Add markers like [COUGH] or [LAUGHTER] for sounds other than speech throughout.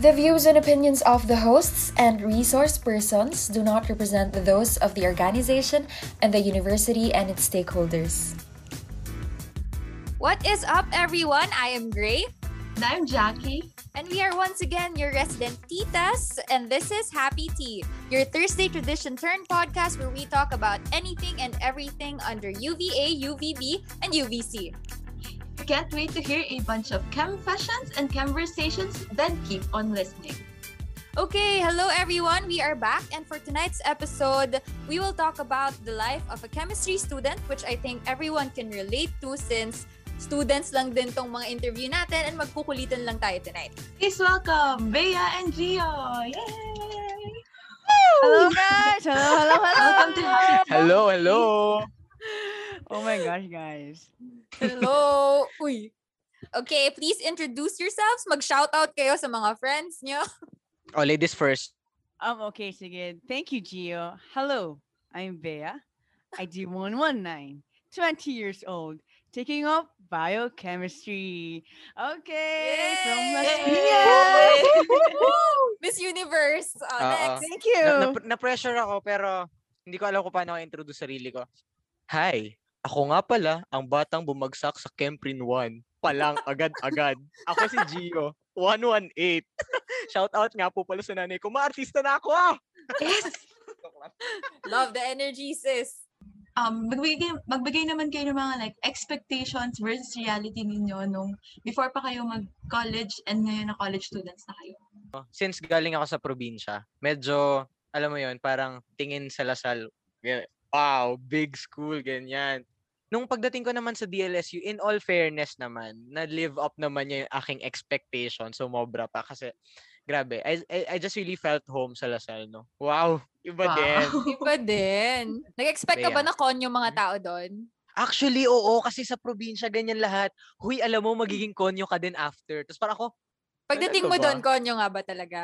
The views and opinions of the hosts and resource persons do not represent those of the organization and the university and its stakeholders. What is up, everyone? I am Gray. And I'm Jackie. And we are once again your resident titas, and this is Happy Tea, your Thursday tradition turn podcast where we talk about anything and everything under UVA, UVB, and UVC. You can't wait to hear a bunch of chem fashions and conversations, then keep on listening. Okay, hello everyone. We are back, and for tonight's episode, we will talk about the life of a chemistry student, which I think everyone can relate to since students lang din tong mga interview natin and magkukulitan lang tayo tonight. Please welcome Bea and Gio! Yay! Hello guys! Hello, hello, hello! Welcome to Happy Hello, hello. Oh my gosh, guys. Hello! [LAUGHS] Uy! Okay, please introduce yourselves. Mag-shoutout kayo sa mga friends nyo. Oh, ladies first. Um, okay, sige. Thank you, Gio. Hello, I'm Bea. I do 119, 20 years old, taking up biochemistry. Okay, from Las Yay! Piñas. [LAUGHS] Miss Universe. Uh, Oo. next. Thank you. Na, na, na-pressure ako pero hindi ko alam kung paano ako introduce sarili ko. Hi, ako nga pala ang batang bumagsak sa Kemprin 1. Palang agad-agad. Ako si Gio, 118. Shout out nga po pala sa nanay ko. Ma-artista na ako ah! Yes! Love the energy, sis. Um, magbigay, magbigay naman kayo ng mga like expectations versus reality ninyo nung before pa kayo mag-college and ngayon na college students na kayo. Since galing ako sa probinsya, medyo, alam mo yon parang tingin sa Lasal, wow, big school, ganyan. Nung pagdating ko naman sa DLSU, in all fairness naman, na-live up naman niya yung aking expectation. So, mobra pa. Kasi, grabe, I, I, I just really felt home sa Lasal, no? Wow, [LAUGHS] iba Wow. din. [LAUGHS] Iba din. Nag-expect ka ba na konyo mga tao doon? Actually, oo, kasi sa probinsya, ganyan lahat. Huy, alam mo, magiging konyo ka din after. Tapos parang ako, Pagdating mo doon, konyo nga ba talaga?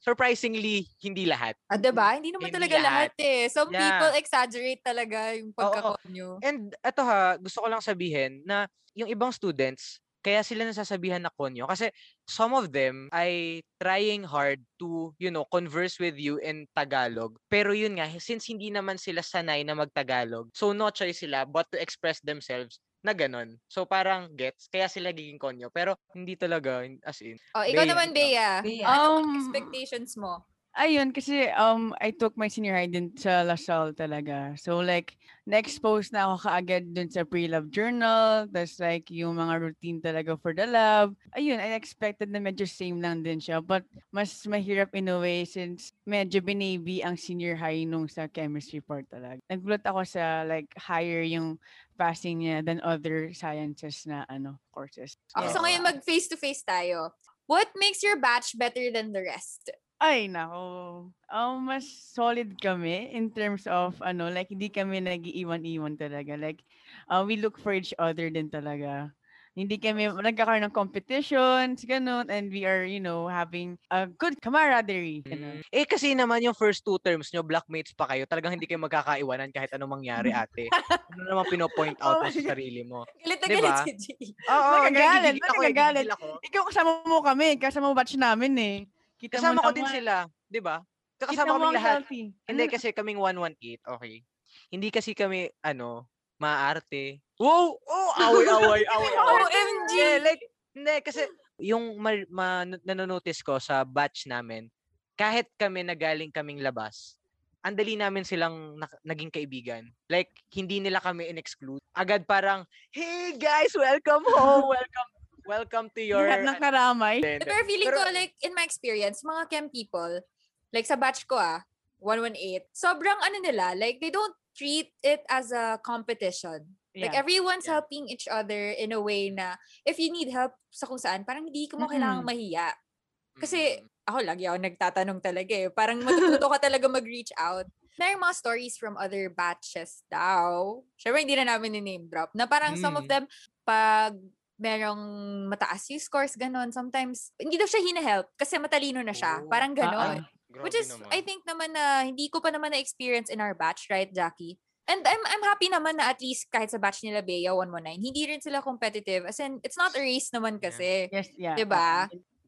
Surprisingly, hindi lahat. Ah, diba? Hindi naman Hindi talaga lahat. eh. Some Yeah. people exaggerate talaga yung pagkakonyo. And eto ha, gusto ko lang sabihin na yung ibang students, kaya sila nasasabihan na konyo. Kasi some of them ay trying hard to, you know, converse with you in Tagalog. Pero yun nga, since hindi naman sila sanay na mag-Tagalog, so no choice sila but to express themselves na ganon. So parang gets, kaya sila giging konyo. Pero hindi talaga, as in. Oh, ikaw Bea, naman, ikaw. Bea. Bea. Ano Um, ang expectations mo? Ayun, kasi um, I took my senior high din sa Lasal talaga. So like, na-expose na ako kaagad dun sa pre-lab journal. Tapos like, yung mga routine talaga for the lab. Ayun, I expected na medyo same lang din siya. But mas mahirap in a way since medyo binaby ang senior high nung sa chemistry part talaga. Nagulat ako sa like, higher yung passing niya than other sciences na ano courses. Okay, so ngayon mag face-to-face tayo. What makes your batch better than the rest? Ay, nako. Um, mas solid kami in terms of, ano, like, hindi kami nag-iwan-iwan talaga. Like, uh, we look for each other din talaga. Hindi kami nagkakaroon ng competitions, ganun, and we are, you know, having a good camaraderie. Ganun. Mm. Eh kasi naman yung first two terms nyo, blackmates pa kayo, talagang hindi kayo magkakaiwanan kahit anong mangyari ate. [LAUGHS] ano naman pinopoint out Oh sa sarili mo. Galit na Diba? galit si G. Oo, gigigil ako, eh, ako. Ikaw kasama mo kami, kasama mo batch namin eh. Kita Kasama ko din sila, di ba? Kasama kaming lahat. healthy. Hindi Ano- kasi kaming 118, okay. Hindi kasi kami, ano, maarte. Wow! Oh, away, [LAUGHS] away, away. OMG! Yeah, like, hindi, kasi yung ma, ma, nanonotice ko sa batch namin, kahit kami na galing kaming labas, ang dali namin silang nak- naging kaibigan. Like, hindi nila kami in-exclude. Agad parang, hey guys, welcome home, welcome, welcome to your... Lahat ng karamay. Pero feeling ko, Pero- like, in my experience, mga chem people, like sa batch ko ah, 118, sobrang ano nila, like, they don't treat it as a competition. Like, Yeah. everyone's Yeah. helping each other in a way na, if you need help sa kung saan, parang hindi ko mo kailangang mahiya. Kasi, Mm. ako lagi ako nagtatanong talaga eh. Parang matututo ka talaga mag-reach out. May mga stories from other batches daw. Siyempre, hindi na namin ni-name drop. Na parang some of Mm. them, pag merong mataas yung scores, ganon, sometimes, hindi daw siya hinahelp kasi matalino na siya. Oh. Parang ganon. Grabe Which is, naman. I think naman na hindi ko pa naman na-experience in our batch, right, Jackie? And I'm I'm happy naman na at least kahit sa batch nila Bea 119, hindi rin sila competitive. As in, it's not a race naman kasi. Yes, yeah. 'Di ba?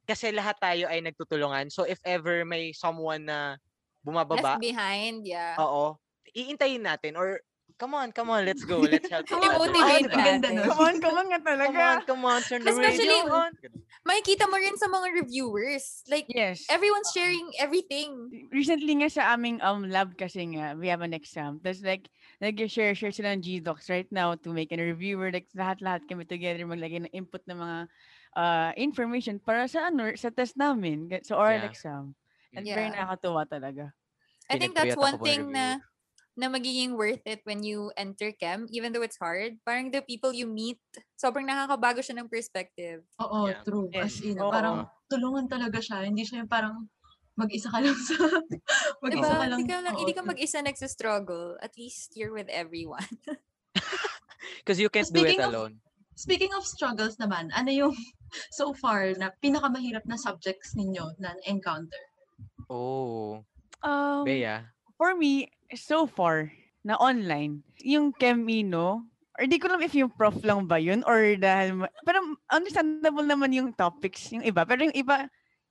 kasi lahat tayo ay nagtutulungan. So if ever may someone na bumababa, Left behind, yeah. oo, iintayin natin or come on, come on, let's go. [LAUGHS] Let's help each other. I-motivate Ang ganda nun. Come on, come on nga Come talaga. on, come on, turn the Especially- radio on. Makikita mo rin sa mga reviewers. Like, Yes. everyone's sharing everything. recently nga sa aming um lab kasi nga, we have an exam. Tapos like, nag-share share sila ng GDocs right now to make a reviewer. Like, lahat-lahat kami together maglagay ng input ng mga uh, information para sa ano, sa test namin, sa oral Yeah. exam. And very Yeah. nakakatuwa talaga. I think that's one ako thing na mag-review. Na magiging worth it when you enter chem, even though it's hard. Parang the people you meet, sobrang nakakabago siya ng perspective. Oo, Yeah. true. As in, Oo. parang tulungan talaga siya. Hindi siya yung parang mag-isa ka lang [LAUGHS] sa... mag-isa Diba? ka lang. Hindi ka, lang, hindi ka true. mag-isa nagsistruggle. At least you're with everyone. [LAUGHS] Because you can't do it Speaking of- alone. Speaking of struggles naman, ano yung [LAUGHS] so far na pinakamahirap na subjects ninyo na encounter? Oh, Um, Bea. for me, so far, na online, yung Chemino, or di ko alam if yung prof lang ba yun, or dahil, pero understandable naman yung topics, yung iba. Pero yung iba,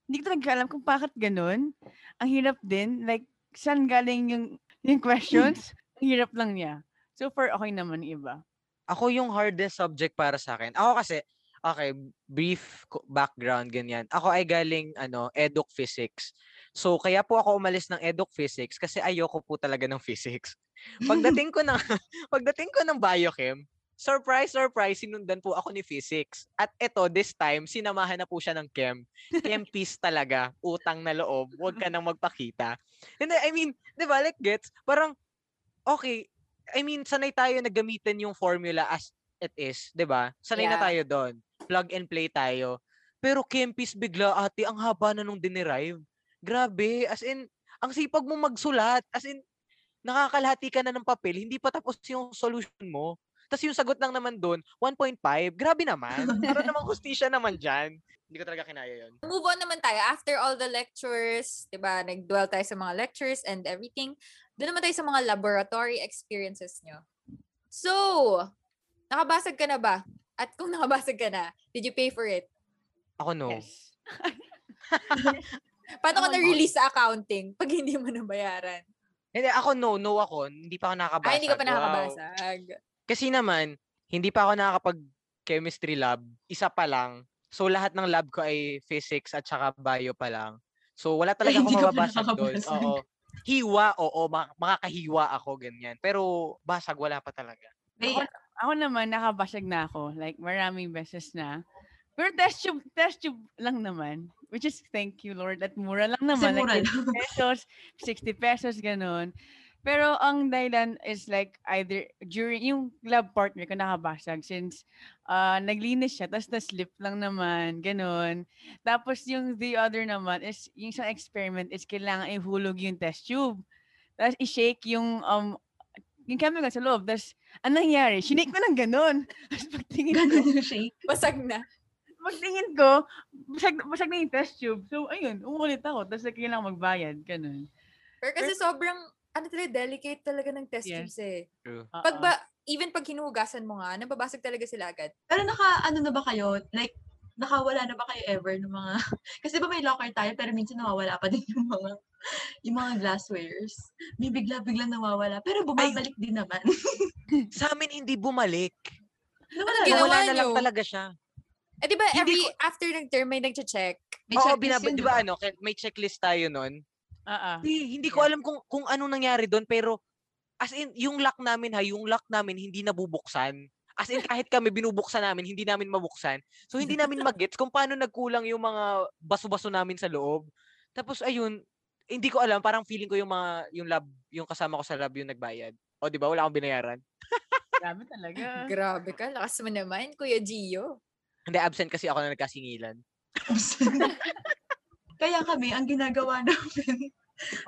hindi ko talaga alam kung bakit ganun. Ang hirap din, like, saan galing yung, yung questions? Ang hirap lang niya. So far, okay naman iba. Ako yung hardest subject para sa akin. Ako kasi, okay, brief background, ganyan. Ako ay galing, ano, eduk physics. So, kaya po ako umalis ng eduk physics kasi ayoko po talaga ng physics. [LAUGHS] Pagdating ko ng, [LAUGHS] pagdating ko ng biochem, surprise, surprise, sinundan po ako ni physics. At eto, this time, sinamahan na po siya ng chem. Chem [LAUGHS] piece talaga, utang na loob, huwag ka nang magpakita. Hindi, I mean, di ba, like gets, parang, okay, I mean, sanay tayo na gamitin yung formula as it is, 'di ba? Sanay na Yeah. tayo doon. Plug and play tayo. Pero Kempis bigla, ate, ang haba na nung dinerive. Grabe, as in, ang sipag mo magsulat. As in, nakakalahati ka na ng papel, hindi pa tapos yung solution mo. Tapos yung sagot lang naman doon, 1.5. Grabe naman. Para namang [LAUGHS] hustisya naman dyan. Hindi ko talaga kinaya yun. Move on naman tayo. After all the lectures, di ba, nag-dwell tayo sa mga lectures and everything, doon naman tayo sa mga laboratory experiences nyo. So, nakabasag ka na ba? At kung [LAUGHS] nakabasag ka na, did you pay for it? Ako no. Yes. [LAUGHS] Paano ka Ako, na-release sa accounting pag hindi mo nabayaran? Hindi, ako no. No ako. Hindi pa ako nakakabasag. Ay, hindi ka pa Wow. nakakabasag. Kasi naman, hindi pa ako nakakapag chemistry lab. Isa pa lang. So lahat ng lab ko ay physics at saka bio pa lang. So wala [LAUGHS] talaga hindi akong ka mababasag doon. Oo. Hiwa, oo, ma- makakahiwa ako ganyan. Pero basag wala pa talaga. Bea, Ako naman, nakabasag na ako. Like, maraming beses na. Pero test tube, test tube lang naman. Which is, thank you, Lord. At mura lang kasi naman. mura like, lang. 50 [LAUGHS] pesos, 60 pesos, ganun. Pero ang dahilan is like either during yung lab partner ko nakabasag since uh, naglinis siya tapos na-slip lang naman, ganun. Tapos yung the other naman is yung isang experiment is kailangan ihulog yung test tube. Tapos i-shake yung um yung chemical sa loob. Tapos anong nangyari? Shinake ko ng ganun. [LAUGHS] Tapos pagtingin ko, Ganun yung shake. Basag na. Pagtingin ko, basag, basag na yung test tube. So, ayun, umulit ako. Tapos like, kailangan magbayad. Ganun. Pero kasi sobrang, ano talaga, delicate talaga ng test Yes. tubes eh. True. Pag ba, even pag hinuhugasan mo nga, nababasag talaga sila agad. Pero naka, ano na ba kayo? Like, nakawala na ba kayo ever ng mga... [LAUGHS] Kasi ba may locker tayo, pero minsan nawawala pa din yung mga yung mga glasswares. May bigla-bigla nawawala. Pero bumabalik din naman. [LAUGHS] Sa amin hindi bumalik. nawala Nawala na lang talaga siya. Eh di ba every, after ng term, may nag-check. May Oo, binab- di ba ano, may checklist tayo nun. Ah, ah. Hindi, hindi ko alam kung kung anong nangyari doon pero as in yung lock namin ha, yung lock namin hindi nabubuksan. As in kahit kami binubuksan namin, hindi namin mabuksan. So hindi namin magets kung paano nagkulang yung mga baso-baso namin sa loob. Tapos ayun, hindi ko alam, parang feeling ko yung mga yung lab, yung kasama ko sa lab yung nagbayad. O di ba, wala akong binayaran. Grabe talaga. [LAUGHS] Grabe ka, lakas mo naman, Kuya Gio. Hindi absent kasi ako na nagkasingilan. [LAUGHS] Kaya kami, ang ginagawa namin,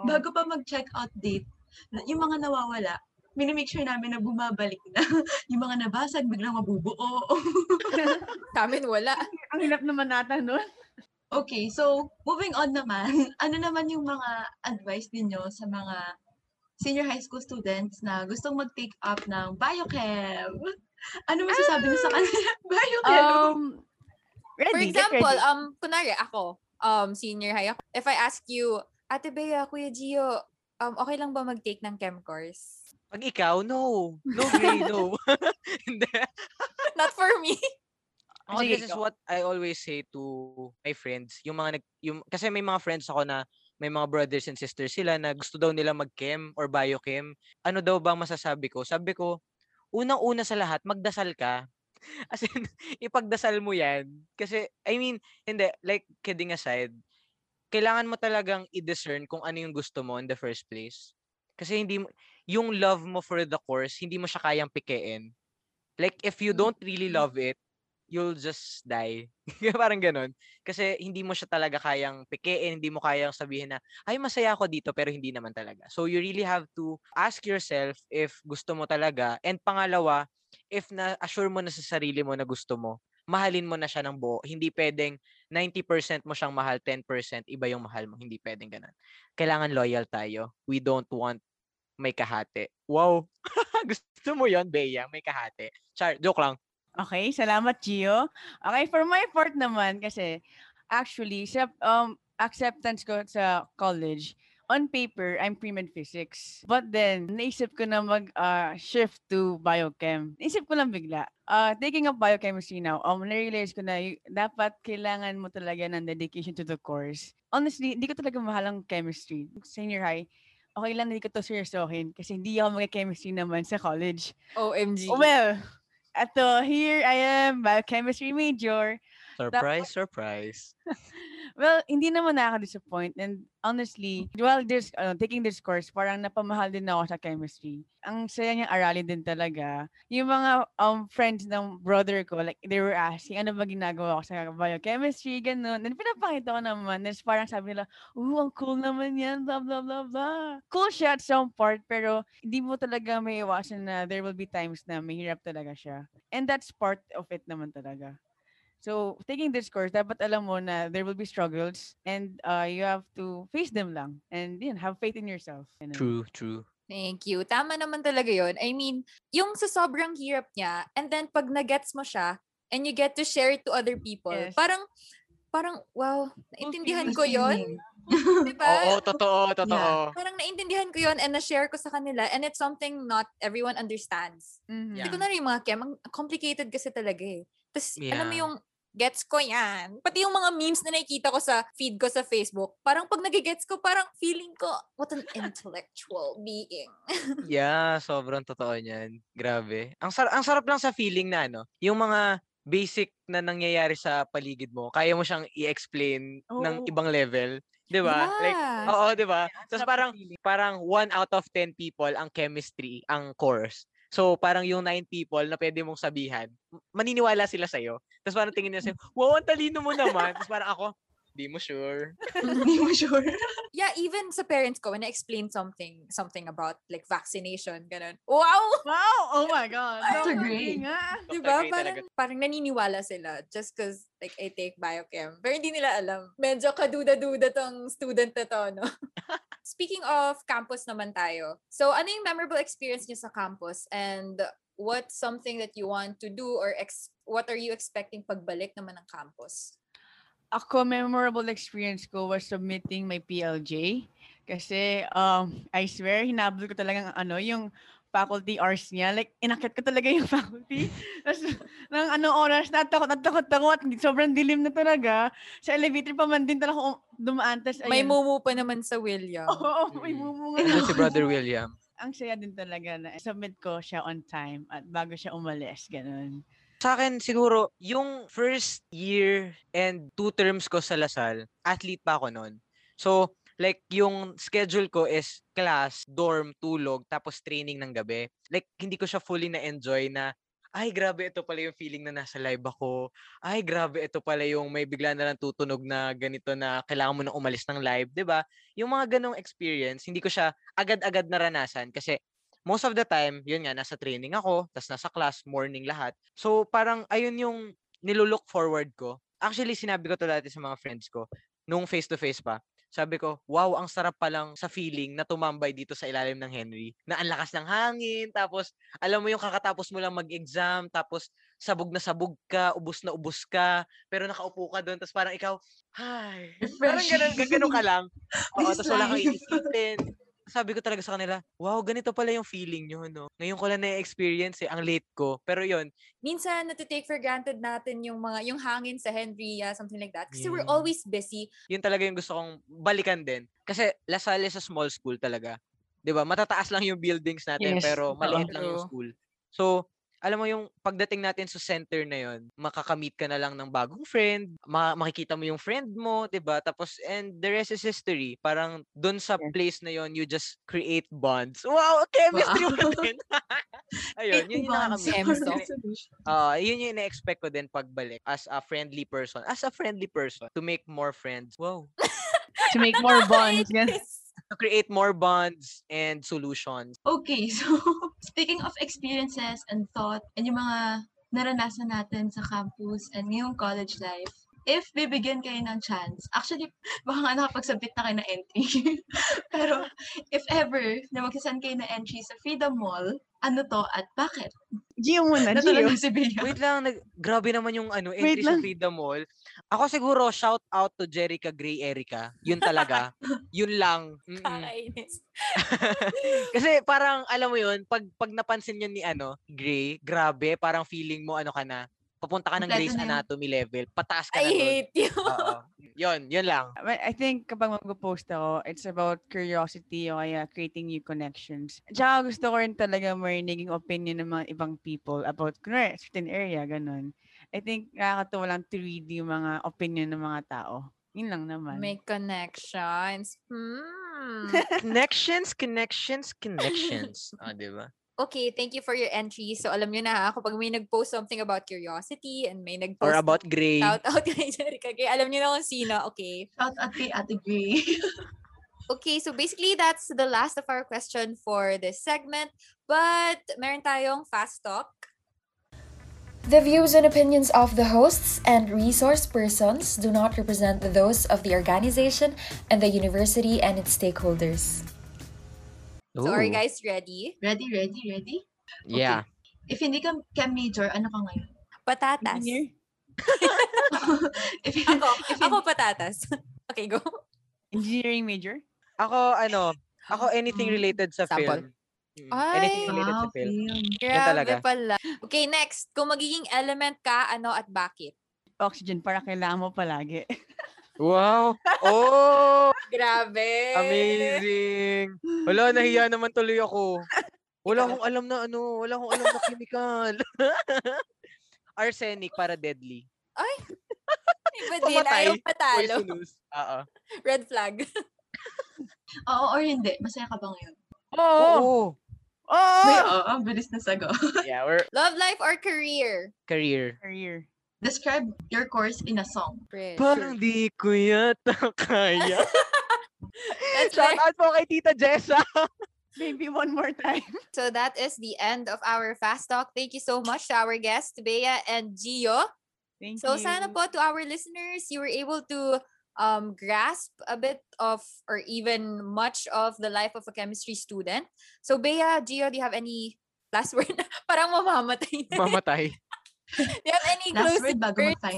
Oh. bago pa mag-check out date, na- yung mga nawawala, minimake sure namin na bumabalik na. [LAUGHS] yung mga nabasag, biglang mabubuo. [LAUGHS] Sa amin wala. Ang hirap naman nata nun. okay, so moving on naman, ano naman yung mga advice ninyo sa mga senior high school students na gustong mag-take up ng biochem? Ano masasabi niyo sa kanila? [LAUGHS] biochem! Um, Ready, For example, ready. um, kunwari ako, um, senior high ako. If I ask you, Ate Bea, Kuya Gio, um, okay lang ba mag-take ng chem course? Pag ikaw, no. No, Gray, no. [LAUGHS] Not for me. Oh, Kasi this is what I always say to my friends. Yung mga nag, yung, kasi may mga friends ako na may mga brothers and sisters sila na gusto daw nila mag-chem or biochem. Ano daw bang masasabi ko? Sabi ko, unang-una sa lahat, magdasal ka. [LAUGHS] As in, ipagdasal mo yan. Kasi, I mean, hindi, like, kidding aside, kailangan mo talagang i-discern kung ano yung gusto mo in the first place. Kasi hindi mo, yung love mo for the course, hindi mo siya kayang pikein. Like, if you don't really love it, you'll just die. [LAUGHS] Parang ganun. Kasi hindi mo siya talaga kayang pikein, hindi mo kayang sabihin na, ay masaya ako dito, pero hindi naman talaga. So you really have to ask yourself if gusto mo talaga. And pangalawa, if na-assure mo na sa sarili mo na gusto mo, mahalin mo na siya ng buo. Hindi pwedeng 90% mo siyang mahal, 10% iba yung mahal mo. Hindi pwedeng ganun. Kailangan loyal tayo. We don't want may kahate. Wow! [LAUGHS] gusto mo yon Bea? May kahate. Char, joke lang. Okay, salamat Gio. Okay, for my part naman kasi actually sa um acceptance ko sa college, on paper I'm pre-med physics. But then naisip ko na mag uh, shift to biochem. Naisip ko lang bigla. Uh, taking up biochemistry now, um, na-realize ko na y- dapat kailangan mo talaga ng dedication to the course. Honestly, hindi ko talaga mahal ang chemistry. Senior high, okay lang hindi ko to seryosohin kasi hindi ako mag-chemistry naman sa college. OMG. Well, ato, here I am, biochemistry major. Surprise, surprise. [LAUGHS] Well, hindi naman nakaka-disappoint. And honestly, while this, ano, taking this course, parang napamahal din ako sa chemistry. Ang saya niyang aralin din talaga. Yung mga um, friends ng brother ko, like, they were asking, ano ba ginagawa ko sa biochemistry, ganun. And pinapakita ko naman. Then parang sabi nila, oh, ang cool naman yan, blah, blah, blah, blah. Cool siya at some part, pero hindi mo talaga may iwasan na there will be times na mahirap talaga siya. And that's part of it naman talaga. So, taking this course, dapat alam mo na there will be struggles and uh, you have to face them lang. And yun, have faith in yourself. Ganun. True, true. Thank you. Tama naman talaga yon. I mean, yung sa sobrang hirap niya, and then pag nagets mo siya, and you get to share it to other people, Yes. parang, parang, wow, naintindihan ko yon. [LAUGHS] Diba? Oo, totoo, totoo. Parang naintindihan ko yon and na-share ko sa kanila and it's something not everyone understands. Mhm. Hindi Yeah. ko na rin yung mga chem, ang complicated kasi talaga eh. Tapos, alam mo Yeah. yung, gets ko yan. Pati yung mga memes na nakikita ko sa feed ko sa Facebook, parang pag nagigets ko, parang feeling ko, what an intellectual being. [LAUGHS] Yeah, sobrang totoo niyan. Grabe. Ang sarap ang sarap lang sa feeling na ano, yung mga basic na nangyayari sa paligid mo, kaya mo siyang i-explain ng Oo. ibang level, 'di ba? Like Yeah. oo, 'di ba? Tapos ng parang parang one out of 10 people ang chemistry, ang course. So parang yung 9 people na pwede mong sabihan, maniniwala sila sa Tapos parang tingin nila sa'yo, wow, ang talino mo naman. Tapos parang ako, di mo sure. [LAUGHS] Hindi mo sure. [LAUGHS] yeah, even sa parents ko, when I explain something, something about like vaccination, ganun. Wow! Wow! Oh my [LAUGHS] God! Dapat Gray. nga. Dr. Diba? Parang, talaga. parang naniniwala sila just cause like I take biochem. Pero hindi nila alam. Medyo kaduda-duda tong student na to, no? Speaking of campus naman tayo. So, ano yung memorable experience niyo sa campus? And what's something that you want to do or ex- what are you expecting pagbalik naman ng campus? Ako, memorable experience ko was submitting my PLJ. Kasi, um, I swear, hinabol ko talagang ano, yung faculty hours niya. Like, inakit ko talaga yung [LAUGHS] faculty. Tapos, nang anong oras, natakot, natakot ako at sobrang dilim na talaga. Sa elevator pa man din talaga ako dumaan. Tapos, May mumu pa naman sa William. Oo, may Mm. mumunga. Andun si Brother William. [LAUGHS] Ang saya din talaga na submit ko siya on time at bago siya umalis. Ganun. Sa akin, siguro, yung first year and two terms ko sa Lasal, athlete pa ako noon. So, like, yung schedule ko is class, dorm, tulog, tapos training ng gabi. Like, hindi ko siya fully na-enjoy na, ay, grabe, ito pala yung feeling na nasa live ako. Ay, grabe, ito pala yung may bigla na lang tutunog na ganito na kailangan mo na umalis ng live, 'di ba Yung mga ganong experience, hindi ko siya agad-agad naranasan kasi most of the time, yun nga, nasa training ako, tas nasa class, morning lahat. So, parang ayun yung nilulook forward ko. Actually, sinabi ko to dati sa mga friends ko, nung face-to-face pa. Sabi ko, wow, ang sarap palang sa feeling na tumambay dito sa ilalim ng Henry. Na ang lakas ng hangin, tapos alam mo yung kakatapos mo lang mag-exam, tapos sabog na sabog ka, ubos na ubos ka, pero nakaupo ka doon, tapos parang ikaw, hi, parang ganun, ganun ka lang. [LAUGHS] Oo, tapos wala kang iisipin. Sabi ko talaga sa kanila, wow, ganito pala yung feeling nyo, no? Ngayon ko lang na-experience eh, ang late ko. Pero yon Minsan, natitake for granted natin yung mga, yung hangin sa Henrya, something like that. Kasi we're Yeah. always busy. yun talaga yung gusto kong balikan din. Kasi La Salle is a small school talaga. 'Di ba? Matataas lang yung buildings natin Yes, pero maliit lang yung school. So, alam mo yung pagdating natin sa center na yun, makakamit ka na lang ng bagong friend, ma- makikita mo yung friend mo, 'di ba? Tapos and the rest is history. Parang doon sa Yes. place na yon you just create bonds. Wow, [LAUGHS] chemistry Wow. mo din. [LAUGHS] Ayun, yun yung nakakamit. Ah, yun yung ina-expect ko din pagbalik as a friendly person. As a friendly person, to make more friends. Wow. to make [LAUGHS] more bonds. Yes. To create more bonds and solutions. Okay, so speaking of experiences and thought and yung mga naranasan natin sa campus and ngayong college life, if bibigyan kayo ng chance, actually, [LAUGHS] baka nga nakapagsabit na kayo ng entry. [LAUGHS] Pero, if ever na magsasan kayo ng entry sa Freedom Mall, ano to at bakit? Gio muna, Natulog Gio. na si Bea. Wait lang, nag, grabe naman yung ano, Wait entry sa lang. Freedom Mall. Ako siguro, shout out to Jerica Gray Erica. Yun talaga. [LAUGHS] yun lang. Kakainis. Kasi parang, alam mo yun, pag, pag napansin yun ni ano, Gray, grabe, parang feeling mo ano ka na, papunta ka ng yun. Anatomy level, pataas ka I na dun. hate you. Oo. Yun, yun lang. But I think kapag mag-post ako, it's about curiosity o kaya creating new connections. Tsaka gusto ko rin talaga marinig yung opinion ng mga ibang people about, kunwari, certain area, ganun. I think nakakatuwa lang to read yung mga opinion ng mga tao. Yun lang naman. Make connections. Hmm. [LAUGHS] Connections, connections, connections. Ah, di ba? Okay, thank you for your entry. So alam niyo na ha, kapag may nag-post something about curiosity and may nag-post Or about Gray. shout out [LAUGHS] kay Jerica. Kaya alam niyo na kung sino. Okay. Shout out kay Ate Gray. [LAUGHS] Okay, so basically that's the last of our question for this segment. But meron tayong fast talk. The views and opinions of the hosts and resource persons do not represent those of the organization and the university and its stakeholders. So are you Ooh. guys ready? ready, ready, ready? Yeah. If hindi ka chem major, ano ka ngayon? Patatas. [LAUGHS] If, Ako, [LAUGHS] if ako patatas. [LAUGHS] okay, go. Engineering major? Ako, ano, ako anything related sa Sample. film. Mm, Anything Ay. related Ah, sa film. film. Grabe talaga. pala. Okay, next. Kung magiging element ka, ano at bakit? Oxygen para kailangan mo palagi. Wow! [LAUGHS] Oh! Grabe. Amazing! Wala, nahiya naman tuloy ako. Wala akong alam na ano, wala akong alam na chemical. [LAUGHS] Arsenic para deadly. Iba din. Pamatay. Ayaw patalo. Oo. Red flag. [LAUGHS] Oo or hindi. Masaya ka ba ngayon? Oo! Oo. Oo! May, oo, ang bilis na sagot. Yeah, we're Love life or career? career. Career. Describe your course in a song. Parang di ko yata [LAUGHS] kaya. [LAUGHS] That's Shout very- out po kay Tita Jessa. [LAUGHS] Maybe one more time. So that is the end of our fast talk. Thank you so much to our guests, Bea and Gio. Thank So you. sana po to our listeners, you were able to um, grasp a bit of or even much of the life of a chemistry student. So Bea, Gio, do you have any last word? Parang mamamatay. na. Mamatay. [LAUGHS] do you have any Last closing word bago words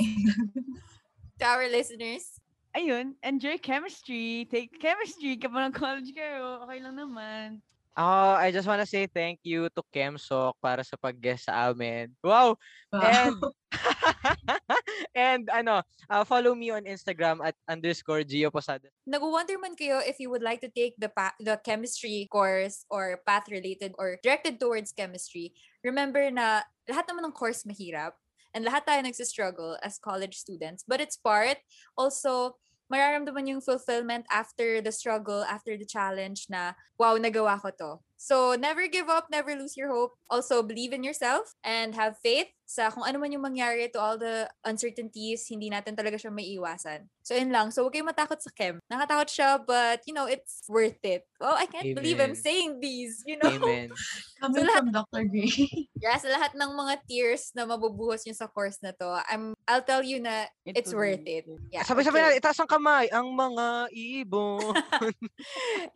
[LAUGHS] to our listeners? Ayun, enjoy chemistry. Take chemistry kapag nag-college kayo. Okay lang naman. Oh, I just wanna say thank you to Kemsok para sa pag-guest sa amin. Wow! Wow. And [LAUGHS] [LAUGHS] and ano, uh, follow me on Instagram at underscore Gio Posada. Nag-wonder man kayo if you would like to take the pa- the chemistry course or path related or directed towards chemistry. Remember na lahat naman ng course mahirap and lahat tayo nagsistruggle as college students. But it's part also mararamdaman yung fulfillment after the struggle, after the challenge na, wow, nagawa ko to. So, never give up, never lose your hope. Also, believe in yourself and have faith sa kung ano man yung mangyari to all the uncertainties, hindi natin talaga siya maiiwasan. So, yun lang. So, huwag kayong matakot sa chem. Nakatakot siya, but, you know, it's worth it. Oh, I can't believe I'm Amen. saying these, you know? Amen. [LAUGHS] Coming lahat- from Dr. Gray. [LAUGHS] Yeah, sa lahat ng mga tears na mabubuhos nyo sa course na to, I'm, I'll tell you na It it's worth be it. Yeah, Sabay-sabay okay. na, itaas ang kamay, ang mga [LAUGHS] ibon.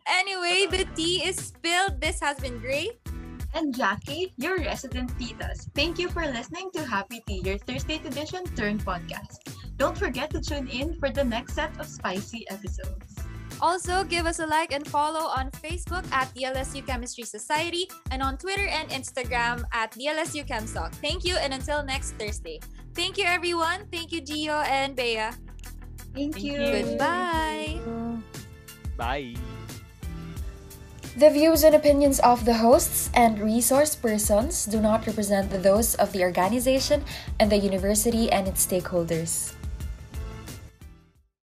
Anyway, the tea is spilled. This has been great. And Jackie, your resident titas. Thank you for listening to Happy Tea, your Thursday edition turn podcast. Don't forget to tune in for the next set of spicy episodes. Also, give us a like and follow on Facebook at the LSU Chemistry Society and on Twitter and Instagram at the LSU ChemSoc. Thank you and until next Thursday. Thank you, everyone. Thank you, Gio and Bea. Thank, Thank you. you. Goodbye. Bye. The views and opinions of the hosts and resource persons do not represent those of the organization and the university and its stakeholders.